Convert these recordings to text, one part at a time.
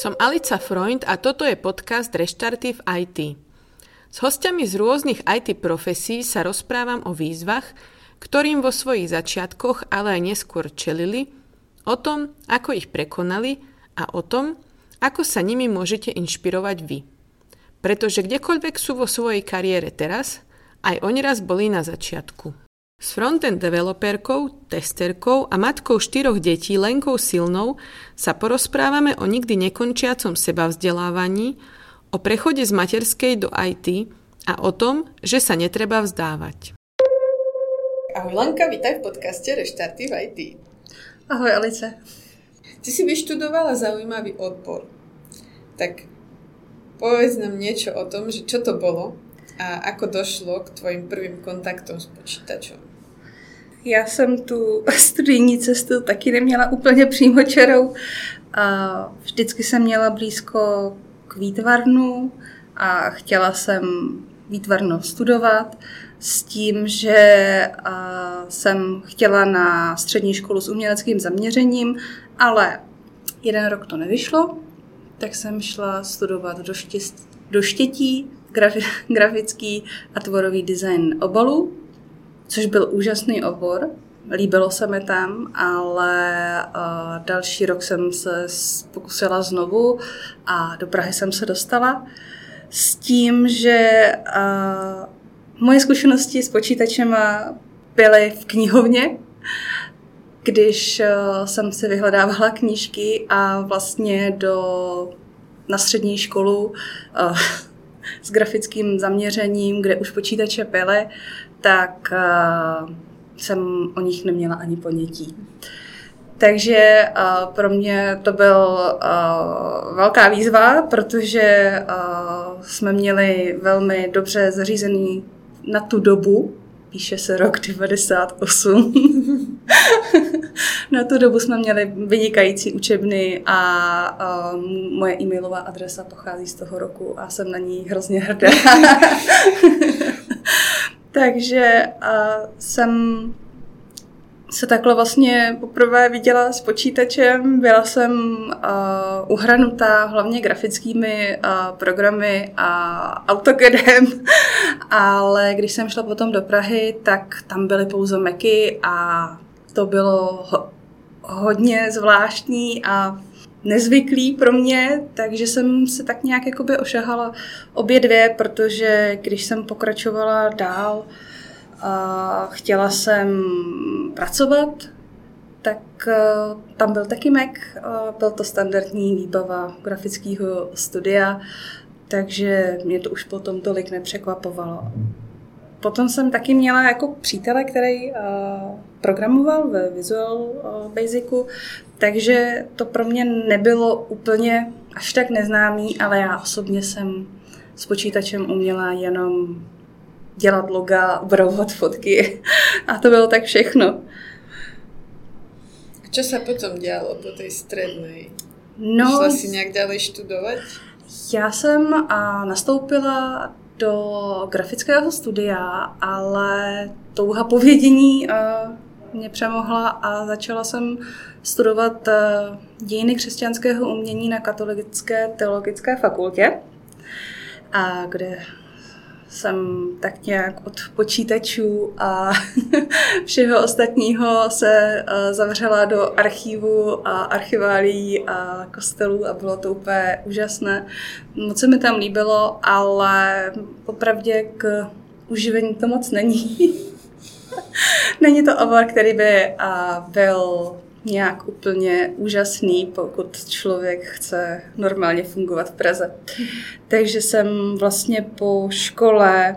Som Alica Freund a toto je podcast Reštarty v IT. S hostiami z rôznych IT profesí sa rozprávam o výzvach, ktorým vo svojich začiatkoch, ale aj neskôr čelili, o tom, ako ich prekonali a o tom, ako sa nimi môžete inšpirovať vy. Pretože kdekoľvek sú vo svojej kariére teraz, aj oni raz boli na začiatku. S frontend developerkou, testerkou a matkou štyroch detí Lenkou Silnou sa porozprávame o nikdy nekončiacom seba vzdelávaní, o prechode z materskej do IT a o tom, že sa netreba vzdávať. Ahoj Lenka, vítaj v podcaste Reštarty v IT. Ahoj Alice. Ty si vyštudovala zaujímavý odbor. Tak povedz nám niečo o tom, že čo to bolo a ako došlo k tvojim prvým kontaktom s počítačom. Já jsem tu studijní cestu taky neměla úplně přímočarou. A vždycky jsem měla blízko k výtvarnu a chtěla jsem výtvarno studovat s tím, že jsem chtěla na střední školu s uměleckým zaměřením, ale jeden rok to nevyšlo, tak jsem šla studovat do, štětí grafi, grafický a tvorový design obalů což byl úžasný obor. Líbilo se mi tam, ale uh, další rok jsem se pokusila znovu a do Prahy jsem se dostala s tím, že uh, moje zkušenosti s počítačem byly v knihovně, když uh, jsem si vyhledávala knížky a vlastně do, na střední školu s grafickým zaměřením, kde už počítače byly, tak uh, jsem o nich neměla ani ponětí. Takže uh, pro mě to byl uh, velká výzva, protože uh, jsme měli velmi dobře zařízený na tu dobu, píše se rok 98. na tu dobu jsme měli vynikající učebny a uh, moje e-mailová adresa pochází z toho roku a jsem na ní hrozně hrdá. Takže uh, jsem se takhle vlastně poprvé viděla s počítačem. Byla jsem uh, uhranutá hlavně grafickými uh, programy a AutoCADem, ale když jsem šla potom do Prahy, tak tam byly pouze Macy a to bylo ho- hodně zvláštní a nezvyklý pro mě, takže jsem se tak nějak jakoby ošahala obě dvě, protože když jsem pokračovala dál a chtěla jsem pracovat, tak uh, tam byl taky Mac, uh, byl to standardní výbava grafického studia, takže mě to už potom tolik nepřekvapovalo. Potom jsem taky měla jako přítele, který uh, programoval ve Visual Basicu, takže to pro mě nebylo úplně až tak neznámý, ale já osobně jsem s počítačem uměla jenom dělat loga, upravovat fotky a to bylo tak všechno. Co se potom dělalo po té středné? No, Šla si nějak dále studovat? Já jsem a nastoupila do grafického studia, ale touha povědění mě přemohla a začala jsem studovat dějiny křesťanského umění na Katolické teologické fakultě, a kde jsem tak nějak od počítačů a všeho ostatního se zavřela do archivu a archiválí a kostelů a bylo to úplně úžasné. Moc se mi tam líbilo, ale popravdě k uživení to moc není. není to obor, který by byl nějak úplně úžasný, pokud člověk chce normálně fungovat v Praze. Takže jsem vlastně po škole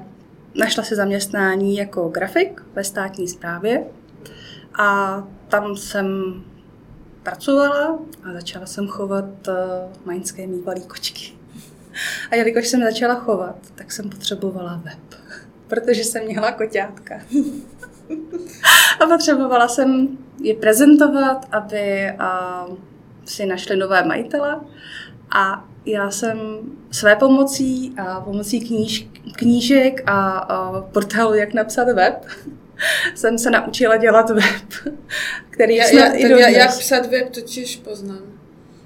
našla si zaměstnání jako grafik ve státní správě a tam jsem pracovala a začala jsem chovat uh, maňské mývalý kočky. A jelikož jsem začala chovat, tak jsem potřebovala web, protože jsem měla koťátka. a potřebovala jsem je prezentovat, aby si našli nové majitele. A já jsem své pomocí a pomocí kníž, knížek a, a portálu Jak napsat web jsem se naučila dělat web, který já, já, i já, Jak psat web totiž poznám.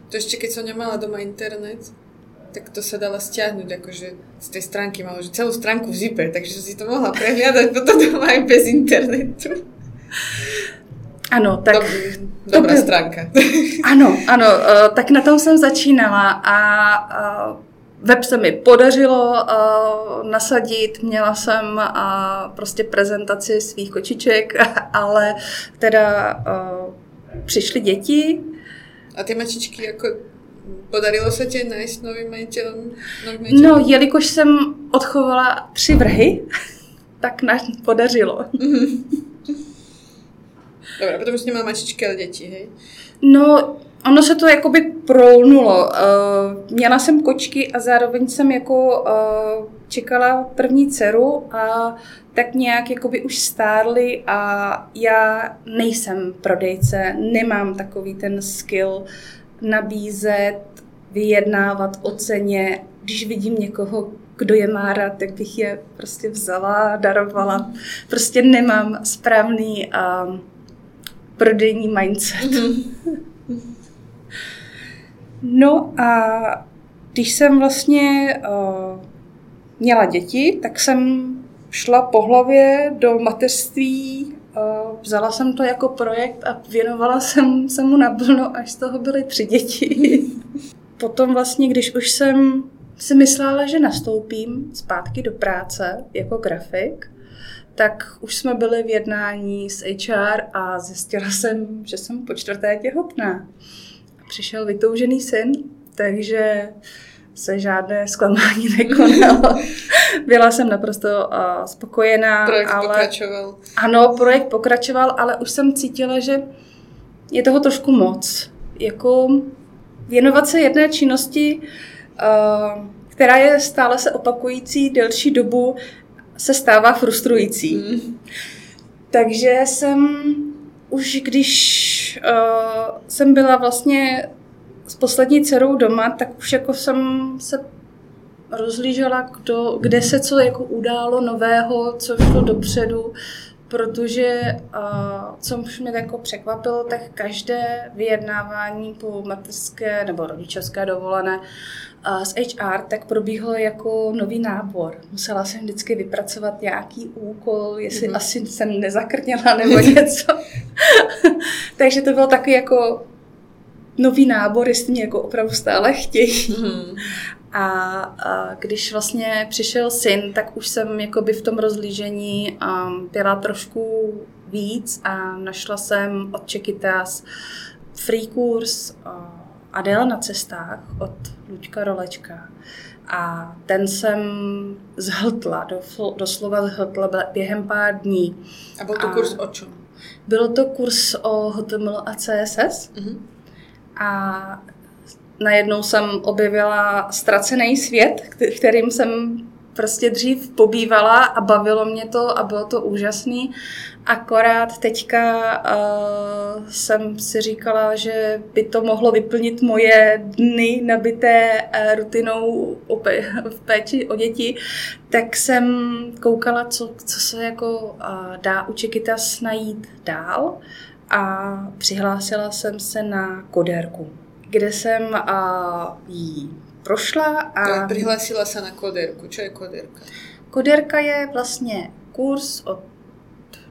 To ešte keď som nemala doma internet, tak to sa dala stiahnuť akože z tej stránky malo, že celú stránku v zipe, takže si to mohla prehliadať potom doma aj bez internetu. Ano, tak... Dob, dobrá byl... stránka. Ano, ano, uh, tak na tom jsem začínala a uh, web se mi podařilo uh, nasadit, měla jsem uh, prostě prezentaci svých kočiček, ale teda uh, přišly děti. A ty mačičky jako Podarilo se ti najít nový majitel? No, jelikož jsem odchovala tři vrhy, tak nám podařilo. Dobrá, potom už nemá mačičky, ale děti, hej? No, ono se to jakoby prolnulo. Uh, měla jsem kočky a zároveň jsem jako uh, čekala první dceru a tak nějak jakoby už stárly a já nejsem prodejce, nemám takový ten skill nabízet, vyjednávat o ceně. Když vidím někoho, kdo je má rád, tak bych je prostě vzala, darovala. Prostě nemám správný uh, prodejní mindset. no a když jsem vlastně uh, měla děti, tak jsem šla po hlavě do mateřství, uh, vzala jsem to jako projekt a věnovala jsem se mu naplno, až z toho byly tři děti. Potom vlastně, když už jsem si myslela, že nastoupím zpátky do práce jako grafik, tak už jsme byli v jednání s HR a zjistila jsem, že jsem po čtvrté těhotná. Přišel vytoužený syn, takže se žádné zklamání nekonalo. Byla jsem naprosto uh, spokojená. Projekt ale... pokračoval. Ano, projekt pokračoval, ale už jsem cítila, že je toho trošku moc. Jako věnovat se jedné činnosti, uh, která je stále se opakující delší dobu, se stává frustrující. Mm. Takže jsem už když uh, jsem byla vlastně s poslední dcerou doma, tak už jako jsem se rozlížela, kdo, kde se co jako událo nového, co šlo dopředu, protože uh, co mě jako překvapilo, tak každé vyjednávání po mateřské nebo rodičovské dovolené uh, s HR tak probíhlo jako nový nábor. Musela jsem vždycky vypracovat nějaký úkol, jestli mm-hmm. asi jsem nezakrněla nebo něco. Takže to bylo taky jako nový nábor, jestli mě jako opravdu stále chtějí. Mm-hmm. A, a když vlastně přišel syn, tak už jsem jakoby v tom rozlížení um, byla trošku víc a našla jsem od Čekytas free kurz uh, Adela na cestách od Luďka Rolečka. A ten jsem zhltla, doslova zhltla během pár dní. A byl to a kurz o čem? Bylo to kurz o HTML a CSS. Mm-hmm. A najednou jsem objevila ztracený svět, kterým jsem prostě dřív pobývala a bavilo mě to a bylo to úžasný. Akorát teďka uh, jsem si říkala, že by to mohlo vyplnit moje dny nabité uh, rutinou v péči o děti, tak jsem koukala, co, co se jako uh, dá u Čekytas najít dál a přihlásila jsem se na kodérku kde jsem uh, jí prošla. A... Přihlásila se na koderku. Co je koderka? Koderka je vlastně kurz od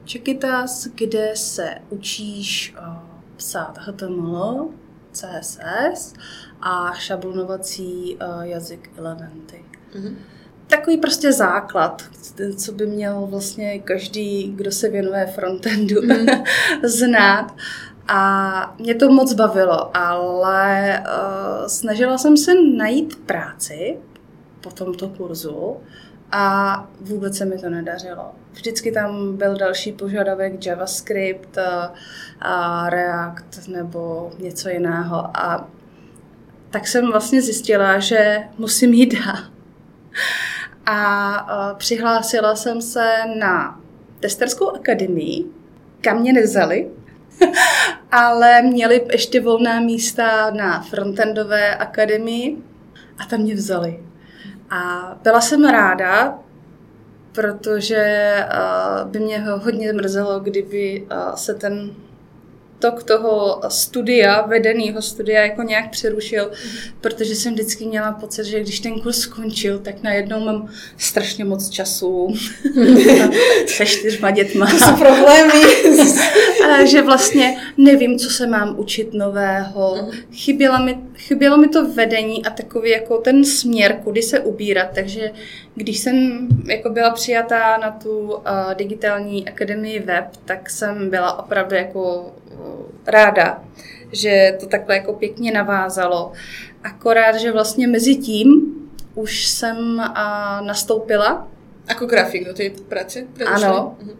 Čekitas, kde se učíš uh, psát HTML, CSS a šablonovací uh, jazyk Elementy. Mm-hmm. Takový prostě základ, co by měl vlastně každý, kdo se věnuje frontendu, mm. znát. A mě to moc bavilo, ale uh, snažila jsem se najít práci po tomto kurzu a vůbec se mi to nedařilo. Vždycky tam byl další požadavek JavaScript, a React nebo něco jiného. A tak jsem vlastně zjistila, že musím jít dál. A uh, přihlásila jsem se na testerskou akademii, kam mě nezali, ale měli ještě volná místa na frontendové akademii a tam mě vzali. A byla jsem ráda, protože uh, by mě hodně mrzelo, kdyby uh, se ten tok toho studia, vedeného studia jako nějak přerušil, protože jsem vždycky měla pocit, že když ten kurz skončil, tak najednou mám strašně moc času se čtyřma dětma. To jsou problémy. A že vlastně nevím, co se mám učit nového. Mhm. Chybělo mi, chybělo mi to vedení a takový jako ten směr, kudy se ubírat. Takže když jsem jako byla přijatá na tu uh, digitální akademii web, tak jsem byla opravdu jako ráda, že to takhle jako pěkně navázalo. Akorát, že vlastně mezi tím už jsem uh, nastoupila. Jako grafik do té práce? Ano. Mhm.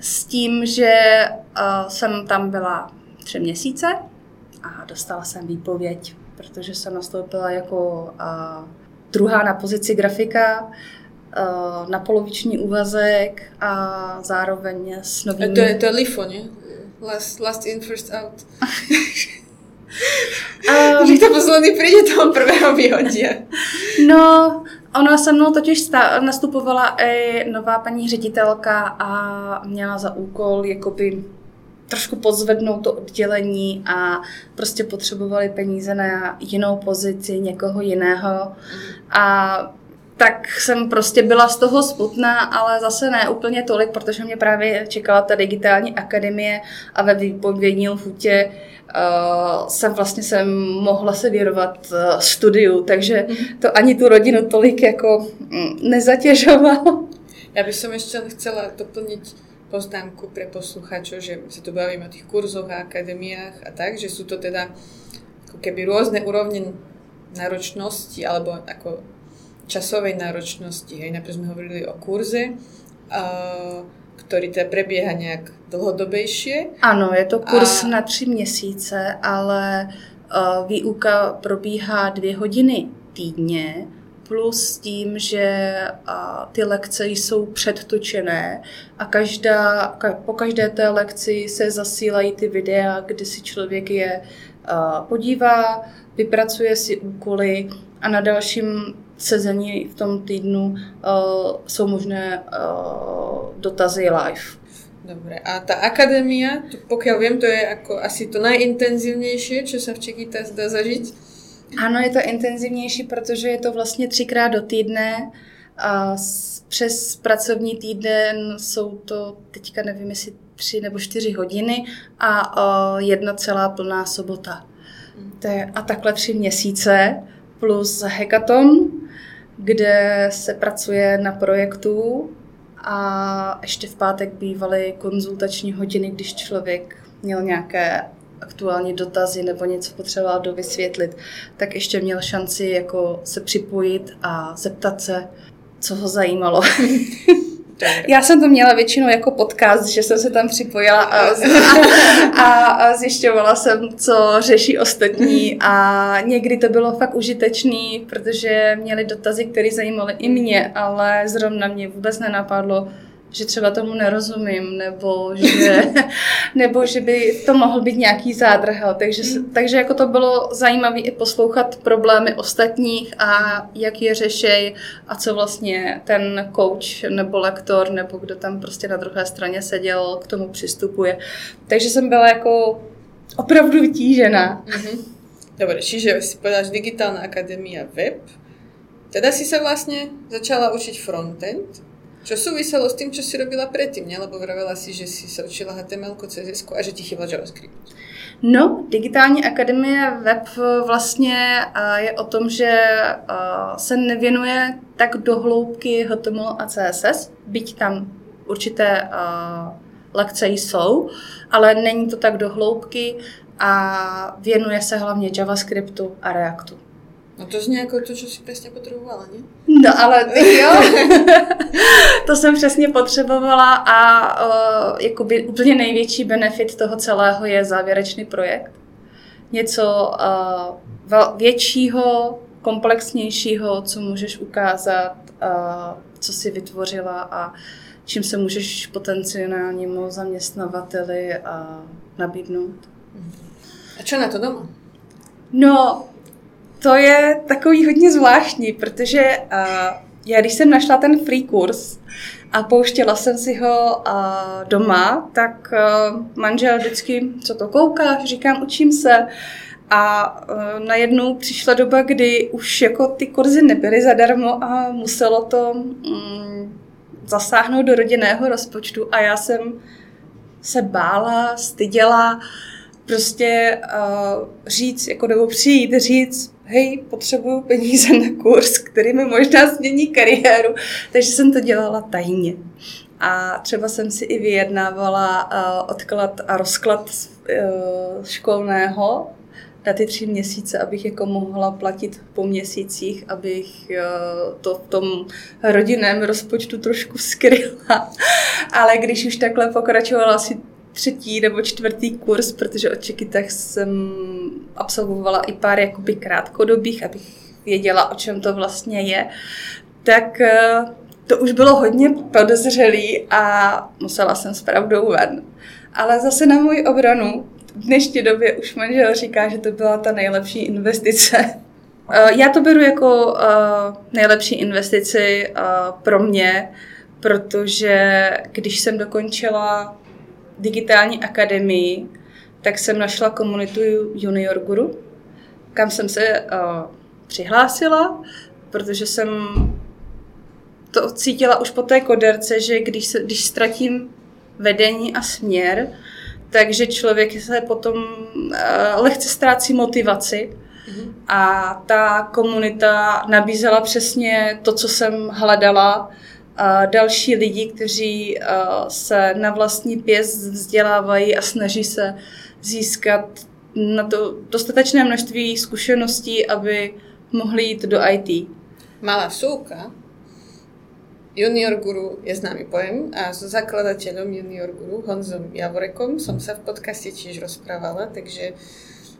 S tím, že uh, jsem tam byla tři měsíce a dostala jsem výpověď, protože jsem nastoupila jako uh, druhá na pozici grafika, na poloviční úvazek a zároveň s novými... To je, to je LIFO, ne? Last, last in, first out. um, že to posledný přijde toho prvého vyhodí. no, ona se mnou totiž sta- nastupovala i nová paní ředitelka a měla za úkol jakoby trošku pozvednout to oddělení a prostě potřebovali peníze na jinou pozici, někoho jiného. Mm. A tak jsem prostě byla z toho smutná, ale zase ne úplně tolik, protože mě právě čekala ta digitální akademie a ve výpovědní lhutě uh, jsem vlastně jsem mohla se věnovat uh, studiu, takže to ani tu rodinu tolik jako mm, nezatěžovalo. Já bych som ještě chcela doplnit poznámku pre posluchačov, že se tu bavíme o těch kurzoch a akademiách a tak, že jsou to teda ako keby rôzne úrovne náročnosti alebo ako časovej náročnosti. Hej, najprv sme hovorili o kurze, uh, ktorý teda prebieha nějak dlhodobejšie. Ano, je to kurz a... na tři měsíce, ale uh, výuka probíhá dvě hodiny týdně, plus tím, že ty lekce jsou předtočené a každá, ka, po každé té lekci se zasílají ty videa, kde si člověk je uh, podívá, vypracuje si úkoly a na dalším sezení v tom týdnu uh, jsou možné uh, dotazy live. Dobre, a ta akadémia, pokiaľ viem, to je ako asi to najintenzivnější, co se v Čekýtas dá zažít? Ano, je to intenzivnější, protože je to vlastně třikrát do týdne. A přes pracovní týden jsou to, teďka nevím, jestli tři nebo čtyři hodiny a uh, jedna celá plná sobota. Mm. To je, a takhle tři měsíce plus hackathon, kde se pracuje na projektu a ještě v pátek bývaly konzultační hodiny, když člověk měl nějaké aktuální dotazy nebo něco potřeboval dovysvětlit, tak ještě měl šanci jako se připojit a zeptat se, co ho zajímalo. Já jsem to měla většinou jako podcast, že jsem se tam připojila a, a, a zjišťovala jsem, co řeší ostatní. A někdy to bylo fakt užitečný, protože měli dotazy, které zajímaly i mě, ale zrovna mě vůbec nenapadlo, že třeba tomu nerozumím, nebo že, nebo že by to mohl být nějaký zádrhel. Takže, mm. takže jako to bylo zajímavé i poslouchat problémy ostatních a jak je řešej a co vlastně ten coach nebo lektor nebo kdo tam prostě na druhé straně seděl, k tomu přistupuje. Takže jsem byla jako opravdu vytížená. Mm-hmm. Dobre, čiže si povedala, že digitálna akadémia web. Teda si sa vlastne začala učiť frontend čo súviselo s tým, čo si robila predtým, ne? Lebo vravela si, že si sa učila HTML, CSS a že ti chyběl JavaScript. No, digitální akademie web vlastně je o tom, že se nevěnuje tak do hloubky HTML a CSS, byť tam určité lekce jsou, ale není to tak do hloubky a věnuje se hlavně JavaScriptu a Reactu. No to zní jako to, co si přesně potřebovala, ne? No ale jo, to jsem přesně potřebovala a uh, jakoby úplně největší benefit toho celého je závěrečný projekt. Něco uh, většího, komplexnějšího, co můžeš ukázat, uh, co si vytvořila a čím se můžeš potenciálnímu zaměstnavateli uh, nabídnout. A co na to doma? No, to je takový hodně zvláštní, protože uh, já když jsem našla ten free kurz a pouštěla jsem si ho uh, doma, tak uh, manžel vždycky, co to koukáš, říkám, učím se. A uh, najednou přišla doba, kdy už jako ty kurzy nebyly zadarmo a muselo to um, zasáhnout do rodinného rozpočtu a já jsem se bála, styděla, prostě uh, říct, jako nebo přijít, říct, hej, potřebuju peníze na kurz, který mi možná změní kariéru, takže jsem to dělala tajně. A třeba jsem si i vyjednávala uh, odklad a rozklad uh, školného na ty tři měsíce, abych jako mohla platit po měsících, abych uh, to v tom rodinném rozpočtu trošku skryla. Ale když už takhle pokračovala třetí nebo čtvrtý kurz, protože od Čekitech jsem absolvovala i pár jakoby krátkodobých, abych věděla, o čem to vlastně je, tak eh, to už bylo hodně podezřelý a musela jsem s pravdou ven. Ale zase na můj obranu v dnešní době už manžel říká, že to byla ta nejlepší investice. Eh, já to beru jako eh, nejlepší investici pro mě, protože když jsem dokončila digitální akademii, tak jsem našla komunitu Junior Guru, kam jsem se uh, přihlásila, protože jsem to cítila už po té koderce, že když, se, když ztratím vedení a směr, takže člověk se potom uh, lehce ztrácí motivaci. Mm-hmm. A ta komunita nabízela přesně to, co jsem hledala, další lidi, kteří se na vlastní pěst vzdělávají a snaží se získat na to dostatečné množství zkušeností, aby mohli jít do IT. Malá súka, Junior Guru je známy pojem a so zakladateľom Junior Guru, Honzom Javorekom, som sa v podcaste tiež rozprávala, takže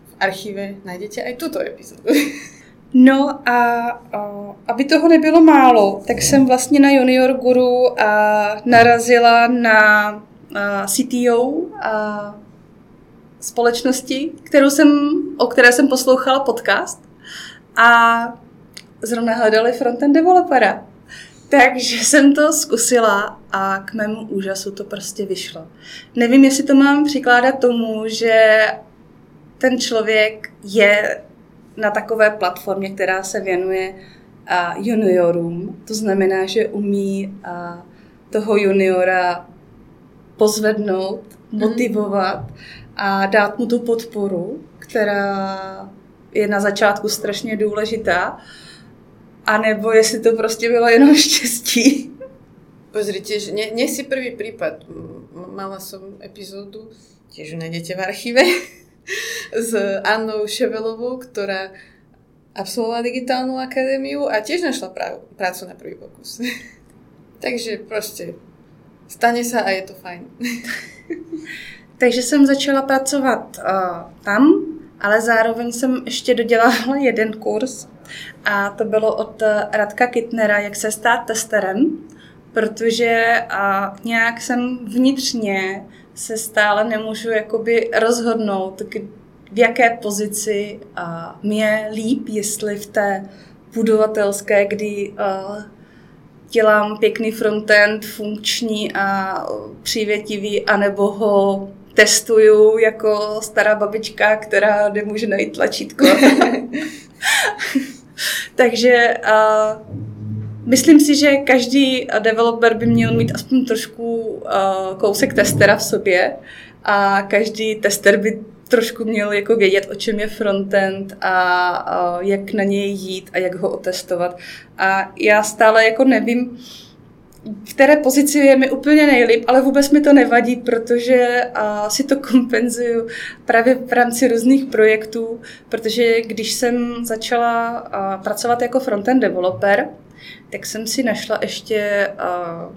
v archíve nájdete aj túto epizódu. No a, a aby toho nebylo málo, tak jsem vlastně na Junior Guru a narazila na a CTO a společnosti, kterou jsem, o které jsem poslouchala podcast a zrovna hledali frontend developera. Takže jsem to zkusila a k mému úžasu to prostě vyšlo. Nevím, jestli to mám přikládat tomu, že ten člověk je na takové platformě, která se věnuje uh, juniorům. To znamená, že umí uh, toho juniora pozvednout, mhm. motivovat a dát mu tu podporu, která je na začátku strašně důležitá. A nebo jestli to prostě bylo jenom štěstí. Pozrite, že nie, nie si prvý prípad. Mala som epizódu, tiež ju nájdete v archíve, s Annou Ševelovou, ktorá absolvovala digitálnu akadémiu a tiež našla prá- prácu na prvý pokus. Takže prostě stane se a je to fajn. Takže jsem začala pracovat uh, tam, ale zároveň jsem ještě dodělala jeden kurz a to bylo od Radka Kitnera, jak se stát testerem, protože uh, nějak jsem vnitřně se stále nemůžu jakoby rozhodnout, v jaké pozici a mě líp, jestli v té budovatelské, kdy uh, dělám pěkný frontend, funkční a přívětivý, anebo ho testuju jako stará babička, která nemůže najít tlačítko. Takže uh, myslím si, že každý developer by měl mít aspoň trošku uh, kousek testera v sobě a každý tester by trošku měl jako vědět, o čem je frontend a, a jak na něj jít a jak ho otestovat. A já stále jako nevím, v které pozici je mi úplně nejlíp, ale vůbec mi to nevadí, protože si to kompenzuju právě v rámci různých projektů, protože když jsem začala pracovat jako frontend developer, tak jsem si našla ještě a,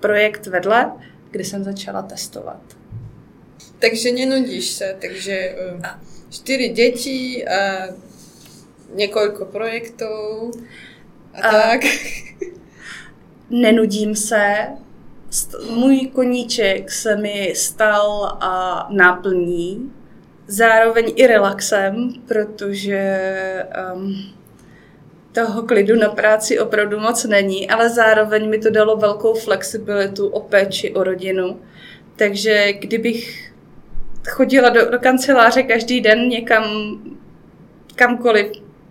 projekt vedle, kde jsem začala testovat. Takže nenudíš se, takže uh, čtyři děti a několik projektů a, a tak. Nenudím se. Můj koníček se mi stal a náplní, zároveň i relaxem, protože um, toho klidu na práci opravdu moc není, ale zároveň mi to dalo velkou flexibilitu o péči o rodinu. Takže kdybych chodila do, do kanceláře každý den někam, kamkoliv,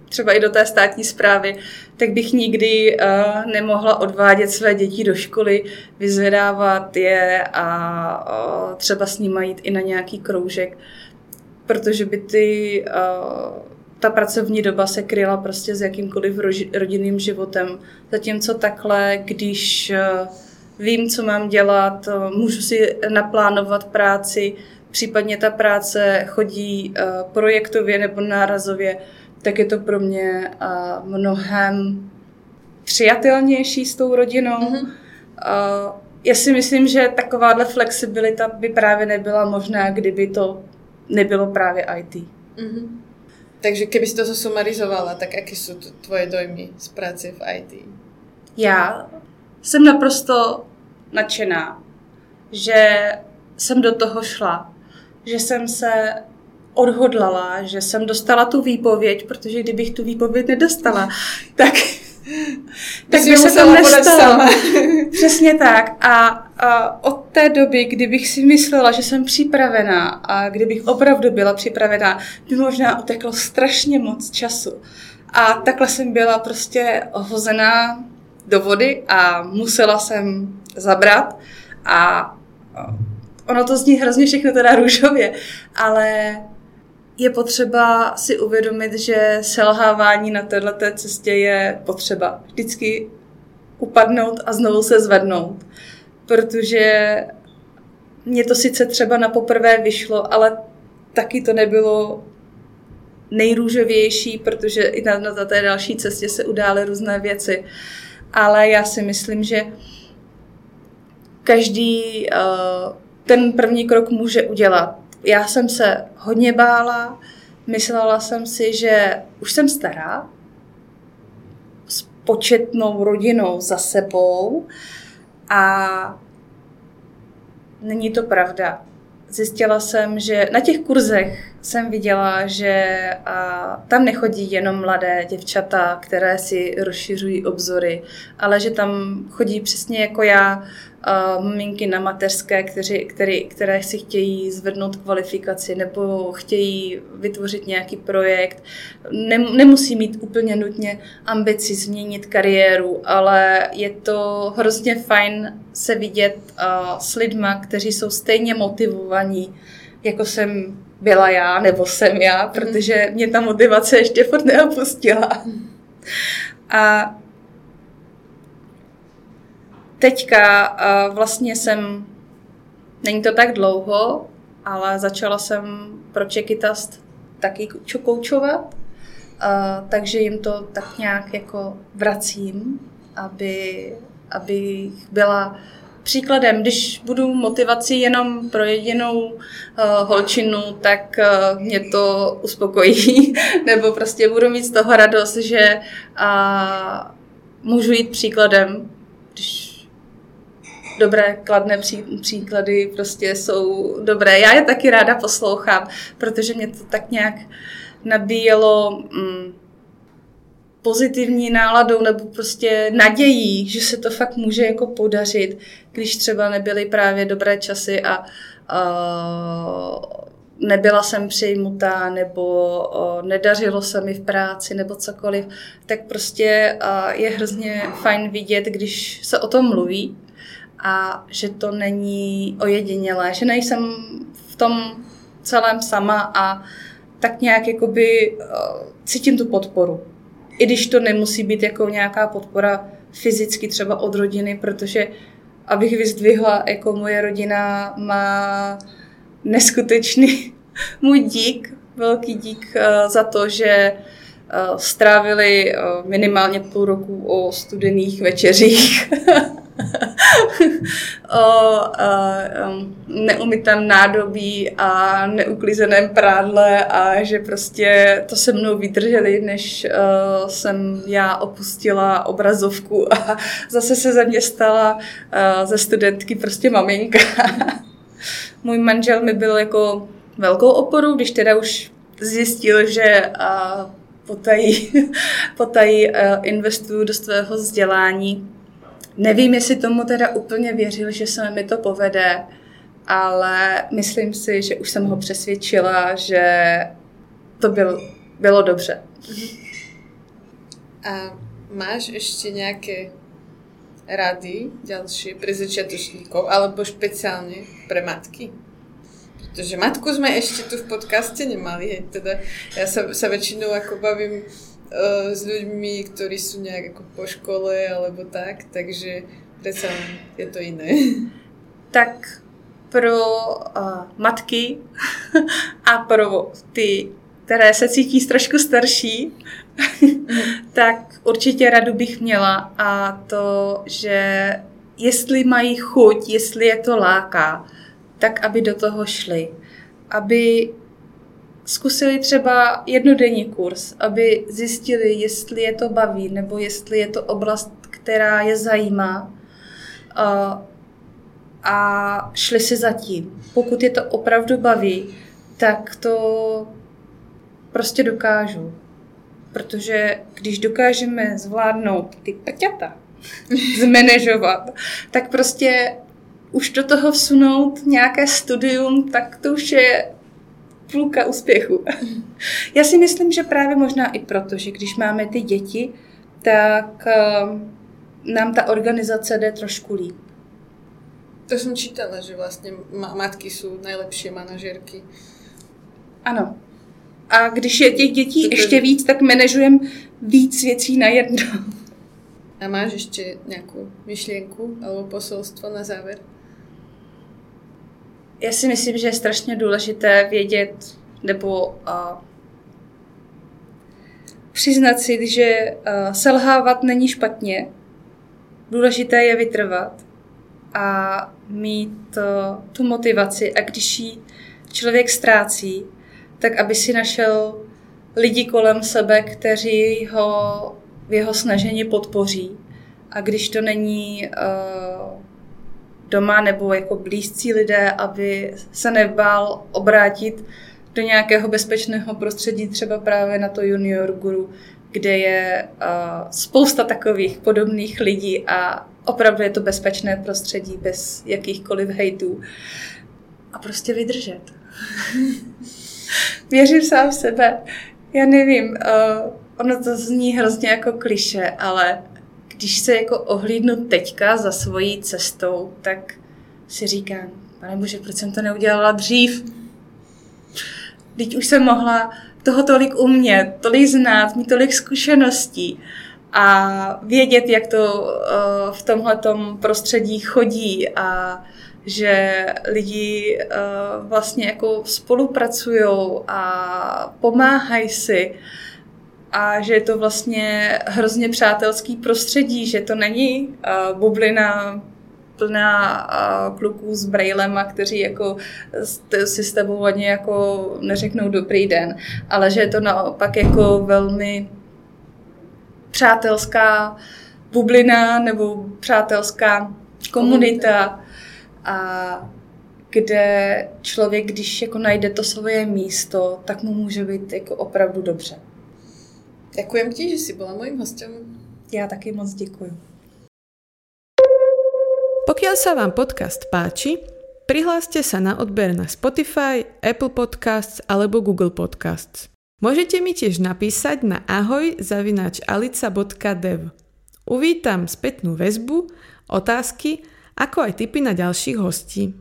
třeba i do té státní zprávy, tak bych nikdy uh, nemohla odvádět své děti do školy, vyzvedávat je a uh, třeba s nimi jít i na nějaký kroužek, protože by ty, uh, ta pracovní doba se kryla prostě s jakýmkoliv rodinným životem. Zatímco takhle, když uh, vím, co mám dělat, uh, můžu si naplánovat práci, případně ta práce chodí uh, projektově nebo nárazově, tak je to pro mě mnohem přijatelnější s tou rodinou. Mm-hmm. Já si myslím, že takováhle flexibilita by právě nebyla možná, kdyby to nebylo právě IT. Mm-hmm. Takže kdyby si to zasumarizovala, tak jaké jsou to tvoje dojmy z práce v IT? Já jsem naprosto nadšená, že jsem do toho šla, že jsem se odhodlala, že jsem dostala tu výpověď, protože kdybych tu výpověď nedostala, tak, tak by se to nestalo. Přesně tak. A, a od té doby, kdybych si myslela, že jsem připravená a kdybych opravdu byla připravená, by možná uteklo strašně moc času. A takhle jsem byla prostě hozená do vody a musela jsem zabrat a ono to zní hrozně všechno teda růžově, ale je potřeba si uvědomit, že selhávání na této cestě je potřeba. Vždycky upadnout a znovu se zvednout. Protože mě to sice třeba na poprvé vyšlo, ale taky to nebylo nejrůžovější, protože i na, na té další cestě se udály různé věci. Ale já si myslím, že každý uh, ten první krok může udělat já jsem se hodně bála, myslela jsem si, že už jsem stará, s početnou rodinou za sebou a není to pravda. Zjistila jsem, že na těch kurzech jsem viděla, že a, tam nechodí jenom mladé děvčata, které si rozšiřují obzory, ale že tam chodí přesně jako já uh, maminky na mateřské, kteři, který, které si chtějí zvednout kvalifikaci nebo chtějí vytvořit nějaký projekt. Nem, nemusí mít úplně nutně ambici změnit kariéru, ale je to hrozně fajn se vidět uh, s lidma, kteří jsou stejně motivovaní, jako jsem byla já, nebo jsem já, protože mě ta motivace ještě furt neopustila. A teďka vlastně jsem, není to tak dlouho, ale začala jsem pro Čekitast taky koučovat, takže jim to tak nějak jako vracím, aby, aby byla příkladem. Když budu motivaci jenom pro jedinou uh, holčinu, tak uh, mě to uspokojí, nebo prostě budu mít z toho radost, že uh, můžu jít příkladem, když dobré, kladné pří, příklady prostě jsou dobré. Já je taky ráda poslouchám, protože mě to tak nějak nabíjelo mm, pozitivní náladou nebo prostě nadějí, že se to fakt může jako podařit, když třeba nebyly právě dobré časy a uh, nebyla jsem přejmutá nebo uh, nedařilo se mi v práci nebo cokoliv, tak prostě uh, je hrozně fajn vidět, když se o tom mluví a že to není ojedinělé, že nejsem v tom celém sama a tak nějak jakoby uh, cítím tu podporu. I když to nemusí být jako nějaká podpora fyzicky třeba od rodiny, protože abych vyzdvihla, jako moje rodina má neskutečný můj dík, velký dík uh, za to, že uh, strávili uh, minimálně půl roku o studených večeřích o uh, neumytém nádobí a neuklizeném prádle a že prostě to se mnou vydrželi, než uh, jsem já opustila obrazovku a zase se ze mě stala uh, ze studentky prostě maminka. Můj manžel mi byl jako velkou oporou, když teda už zjistil, že uh, potají, potají uh, investuju do svého vzdělání. Nevím, jestli tomu teda úplně věřil, že se mi to povede, ale myslím si, že už jsem ho přesvědčila, že to byl, bylo dobře. A máš ještě nějaké rady další pre začiatočníkov, alebo špeciálně pre matky? Protože matku jsme ještě tu v podcaste nemali, teda ja sa, sa väčšinou ako bavím uh, s ľuďmi, ktorí sú nejak ako po škole alebo tak, takže přece je to jiné. Tak pro uh, matky a pro ty, které se cítí trošku starší, tak určitě radu bych měla a to, že jestli mají chuť, jestli je to láká, tak aby do toho šli. Aby zkusili třeba jednodenní kurz, aby zjistili, jestli je to baví, nebo jestli je to oblast, která je zajímá. A, šli si za tím. Pokud je to opravdu baví, tak to prostě dokážu. Protože když dokážeme zvládnout ty peťata, zmanežovat, tak prostě už do toho vsunout nějaké studium, tak to už je půlka úspěchu. Já si myslím, že právě možná i proto, že když máme ty děti, tak uh, nám ta organizace jde trošku líp. To jsem čítala, že vlastně matky jsou nejlepší manažerky. Ano. A když je těch dětí to ještě víc, tak manažujeme víc věcí na jedno. A máš ještě nějakou myšlenku alebo poselstvo na závěr? Já si myslím, že je strašně důležité vědět nebo uh, přiznat si, že uh, selhávat není špatně. Důležité je vytrvat a mít uh, tu motivaci. A když ji člověk ztrácí, tak aby si našel lidi kolem sebe, kteří ho v jeho snažení podpoří. A když to není uh, doma nebo jako blízcí lidé, aby se nebál obrátit do nějakého bezpečného prostředí, třeba právě na to junior guru, kde je uh, spousta takových podobných lidí a opravdu je to bezpečné prostředí bez jakýchkoliv hejtů. A prostě vydržet. Věřím sám v sebe. Já nevím, uh, ono to zní hrozně jako kliše, ale když se jako ohlídnu teďka za svojí cestou, tak si říkám, pane bože, proč jsem to neudělala dřív? Teď už jsem mohla toho tolik umět, tolik znát, mít tolik zkušeností a vědět, jak to uh, v tomhletom prostředí chodí a že lidi uh, vlastně jako spolupracují a pomáhají si a že je to vlastně hrozně přátelský prostředí, že to není uh, bublina plná kluků s brailema, kteří jako si s tebou hodně jako neřeknou dobrý den, ale že je to naopak jako velmi přátelská bublina nebo přátelská komunita a kde člověk, když jako najde to svoje místo, tak mu může být jako opravdu dobře. Děkujem ti, že jsi byla mojím hostem. Já taky moc děkuji. Pokiaľ sa vám podcast páči, prihláste sa na odber na Spotify, Apple Podcasts alebo Google Podcasts. Môžete mi tiež napísať na ahoj.alica.dev. Uvítam spätnú väzbu, otázky, ako aj tipy na ďalších hostí.